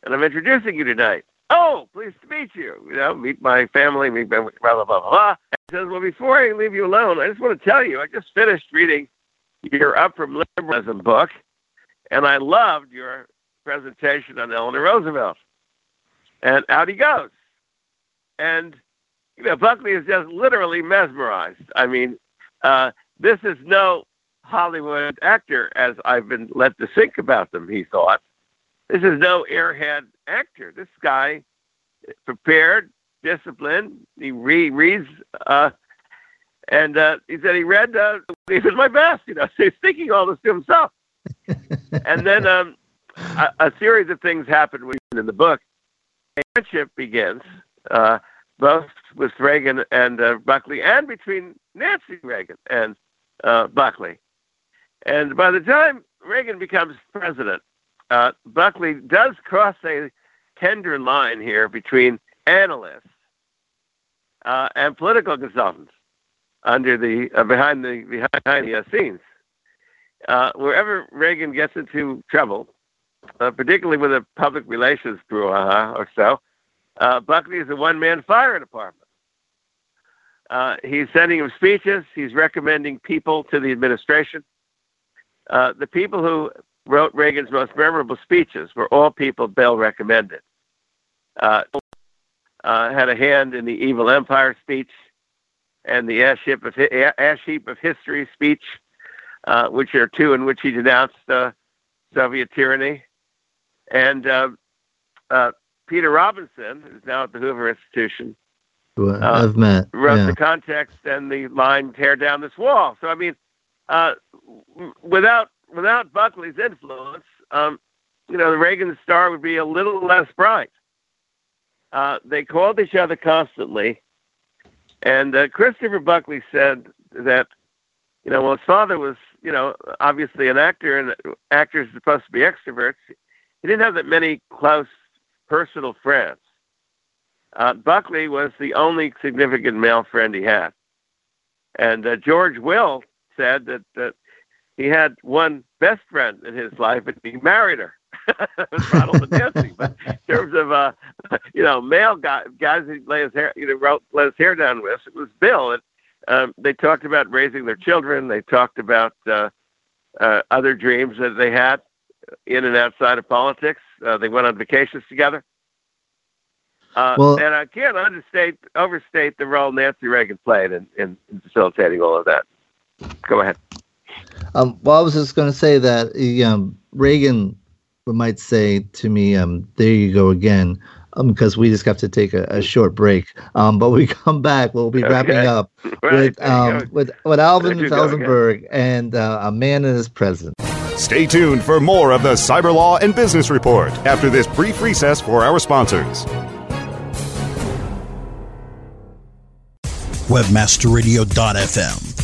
and I'm introducing you tonight." Oh, pleased to meet you. You know, meet my family, meet blah, blah, blah, blah, blah. He says, well, before I leave you alone, I just want to tell you, I just finished reading your Up From Liberalism book, and I loved your presentation on Eleanor Roosevelt. And out he goes. And, you know, Buckley is just literally mesmerized. I mean, uh, this is no Hollywood actor, as I've been led to think about them, he thought. This is no airhead actor. This guy prepared, disciplined. He re- reads uh, And uh, he said he read, uh, he was my best, you know, [laughs] so he's thinking all this to himself. and then um, a, a, series of things happened in the book. A friendship begins, uh, both with Reagan and uh, Buckley, and between Nancy Reagan and uh, Buckley. And by the time Reagan becomes president, uh, Buckley does cross a tender line here between analysts uh, and political consultants under the uh, behind the behind the uh, scenes. Uh, wherever Reagan gets into trouble, uh, particularly with a public relations brouhaha or so, Buckley is a one-man fire department. he's sending him speeches. He's recommending people to the administration. The people who wrote Reagan's most memorable speeches were all people Bell recommended. Uh, uh, had a hand in the Evil Empire speech and the Ash Heap of, Ash Heap of History speech, uh, which are two in which he denounced uh, Soviet tyranny. And uh, uh, Peter Robinson, who's now at the Hoover Institution, well, I've met. Wrote yeah. the context and the line "Tear down this wall." So I mean, without without Buckley's influence, um, you know, the Reagan star would be a little less bright. Uh, they called each other constantly, and uh, Christopher Buckley said that, you know, well, his father was, you know, obviously an actor, and actors are supposed to be extroverts. He didn't have that many close personal friends. Uh, Buckley was the only significant male friend he had, and uh, George Will said that that he had one best friend in his life, and he married her. [laughs] Ronald [laughs] and Nancy. But in terms of uh, you know, male guy, guys who lay his hair, you know, wrote, let his hair down with, it was Bill. And um, they talked about raising their children. They talked about uh, uh, other dreams that they had in and outside of politics. Uh, they went on vacations together. Uh, well, and I can't understate, overstate the role Nancy Reagan played in, in facilitating all of that. Go ahead. Um, well, I was just going to say that um, Reagan might say to me, um, "There you go again," because um, we just have to take a, a short break. Um, but we [laughs] come back, we'll be wrapping up [laughs] right, with um, with with Alvin Felzenberg and uh, a man and his president. Stay tuned for more of the Cyber Law and Business Report after this brief recess for our sponsors. Webmasterradio.fm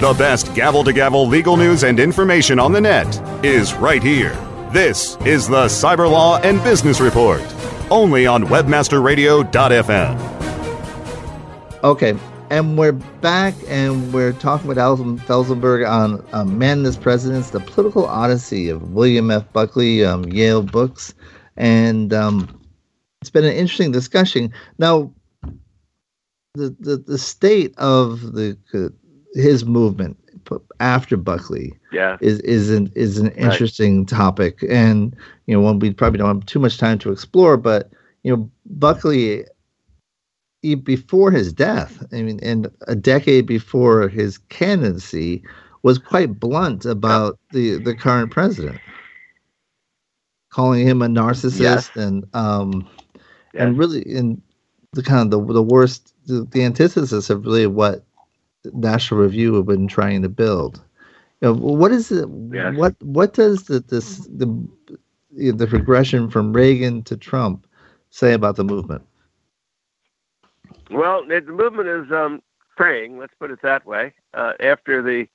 The best gavel to gavel legal news and information on the net is right here. This is the Cyber Law and Business Report, only on WebmasterRadio.fm. Okay, and we're back and we're talking with Alvin Felzenberg on um, Man as Presidents, The Political Odyssey of William F. Buckley, um, Yale Books. And um, it's been an interesting discussion. Now, the the, the state of the uh, his movement after Buckley yeah. is is an is an interesting right. topic, and you know one we probably don't have too much time to explore, but you know Buckley he, before his death, I mean, and a decade before his candidacy, was quite blunt about the the current president, calling him a narcissist and um and really in the kind of the the worst the, the antithesis of really what National Review have been trying to build. You know, what is it? Yes. What what does the this the the progression from Reagan to Trump say about the movement? Well, the movement is um, praying. Let's put it that way. Uh, after the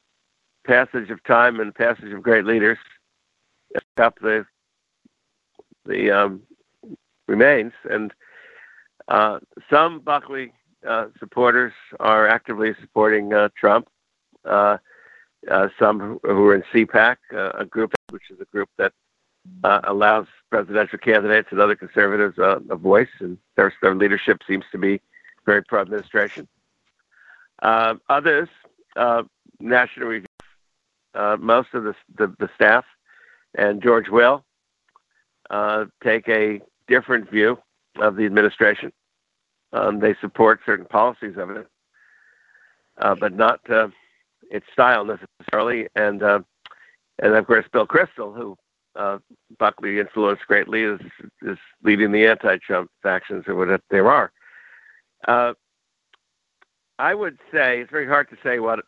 passage of time and passage of great leaders, up the the um, remains, and uh, some Buckley uh, supporters are actively supporting uh, Trump. Uh, uh, some who are in CPAC, a group which is a group that allows presidential candidates and other conservatives a voice, and their, their leadership seems to be very pro administration. others, National Review, most of the, the, the staff, and George Will take a different view of the administration. Um, they support certain policies of it, uh, but not uh, its style necessarily. And uh, and of course, Bill Kristol, who uh, Buckley influenced greatly, is is leading the anti-Trump factions or what there are. Uh, I would say it's very hard to say what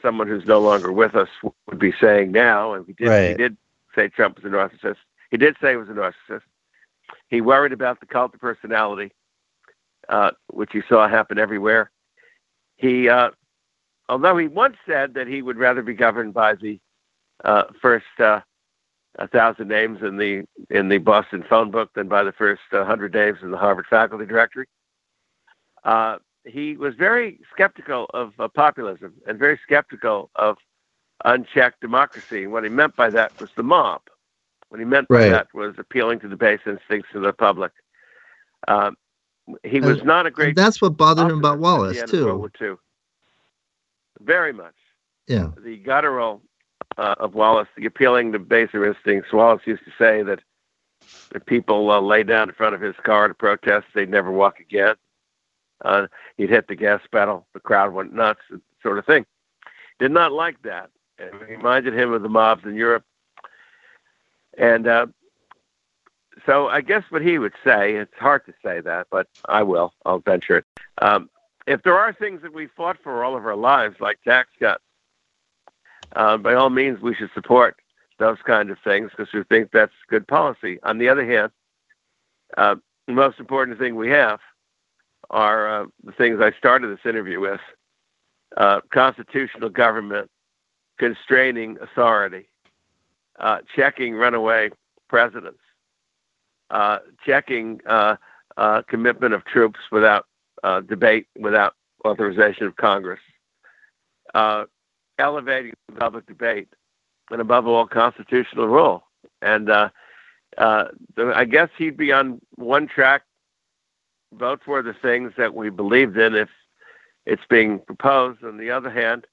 someone who's no longer with us would be saying now. And he did right. he did say Trump was a narcissist. He did say he was a narcissist. He worried about the cult of personality uh, which you saw happen everywhere. He, uh, although he once said that he would rather be governed by the uh, first uh, a thousand names in the in the Boston phone book than by the first uh, hundred names in the Harvard faculty directory. Uh, he was very skeptical of uh, populism and very skeptical of unchecked democracy. And what he meant by that was the mob. What he meant by that was appealing to the base instincts of the public. Um, he was and, not a great. that's what bothered him about Wallace too. Very much. Yeah. The guttural uh, of Wallace, the appealing to baser instincts. Wallace used to say that if people uh, lay down in front of his car to protest, they'd never walk again. Uh, he'd hit the gas pedal, the crowd went nuts, sort of thing. Did not like that. It reminded him of the mobs in Europe. And uh, so I guess what he would say, it's hard to say that, but I will. I'll venture it. Um, if there are things that we fought for all of our lives, like tax cuts, uh, by all means, we should support those kind of things because we think that's good policy. On the other hand, uh, the most important thing we have are uh, the things I started this interview with uh, constitutional government, constraining authority, uh, checking runaway presidents, checking uh, uh, commitment of troops without uh, debate, without authorization of Congress, uh, elevating public debate, and above all, constitutional rule. And uh, I guess he'd be on one track, vote for the things that we believed in if it's being proposed. On the other hand,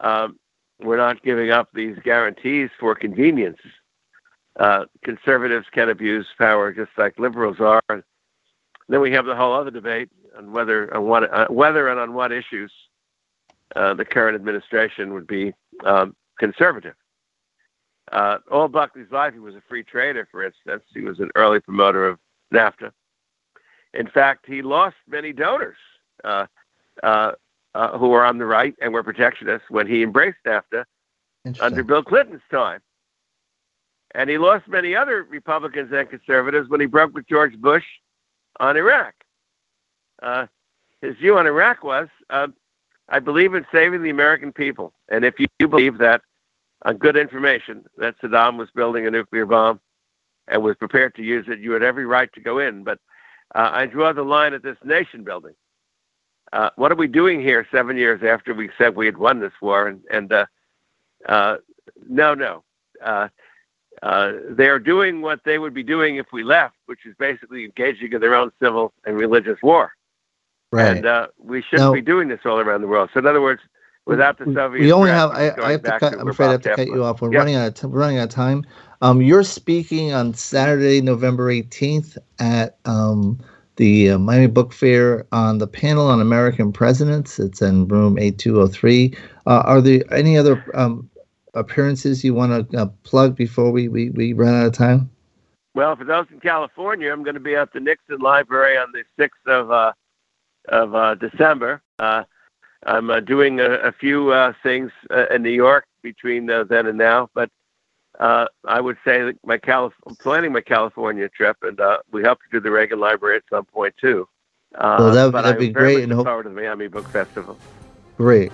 um, we're not giving up these guarantees for convenience uh, conservatives can abuse power just like liberals are. And then we have the whole other debate on whether on what uh, whether and on what issues uh, the current administration would be um, conservative. Uh, all Buckley's life, he was a free trader. For instance, he was an early promoter of NAFTA. In fact, he lost many donors uh, uh, who were on the right and were protectionists when he embraced NAFTA under Bill Clinton's time. And he lost many other Republicans and conservatives when he broke with George Bush on Iraq. Uh, his view on Iraq was uh, I believe in saving the American people. And if you, believe that on good information that Saddam was building a nuclear bomb and was prepared to use it, you had every right to go in. But uh, I draw the line at this nation building. Uh, what are we doing here seven years after we said we had won this war? And, and uh, uh, no, no. Uh, they are doing what they would be doing if we left, which is basically engaging in their own civil and religious war. Right. And uh, we shouldn't Now- be doing this all around the world. So, in other words, without the Soviet, we only have. I, I have to cut. I'm afraid I have to cut you off. We're Yeah. running out of t- we're running out of time. Um, you're speaking on Saturday, November 18th at um, the uh, Miami Book Fair on the panel on American presidents. It's in room 8203. Uh, are there any other um, appearances you want to uh, plug before we, we, we run out of time? Well, for those in California, I'm going to be at the Nixon Library on the 6th of uh, of uh, December. Uh, I'm uh, doing a, a few uh, things uh, in New York between uh, then and now, but uh, I would say that my Calif- I'm planning my California trip, and uh, we hope to do the Reagan Library at some point too. Uh, Well, that'd be great, and look hope- forward to the Miami Book Festival. Great.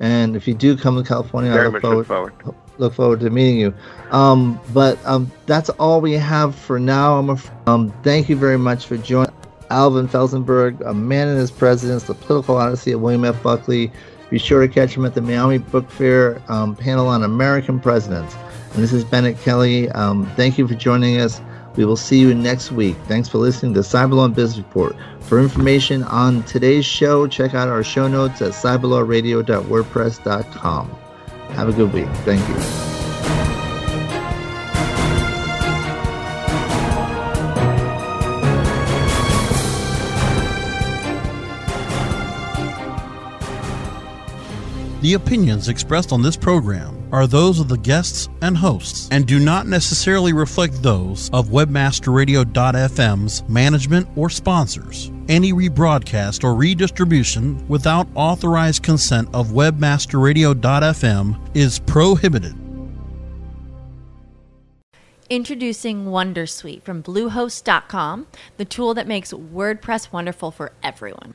And if you do come to California, I look forward, look forward. look forward to meeting you. Um, but um, that's all we have for now. I'm af- um, thank you very much for joining Alvin Felzenberg, a man and his presidents, the political odyssey of William F. Buckley. Be sure to catch him at the Miami Book Fair um, panel on American presidents. And this is Bennet Kelley. Um, thank you for joining us. We will see you next week. Thanks for listening to Cyberlaw Business Report. For information on today's show, check out our show notes at cyberlawradio.wordpress.com. Have a good week. Thank you. The opinions expressed on this program are those of the guests and hosts and do not necessarily reflect those of webmasterradio.fm's management or sponsors. Any rebroadcast or redistribution without authorized consent of webmasterradio.fm is prohibited. Introducing Wondersuite from Bluehost.com, the tool that makes WordPress wonderful for everyone.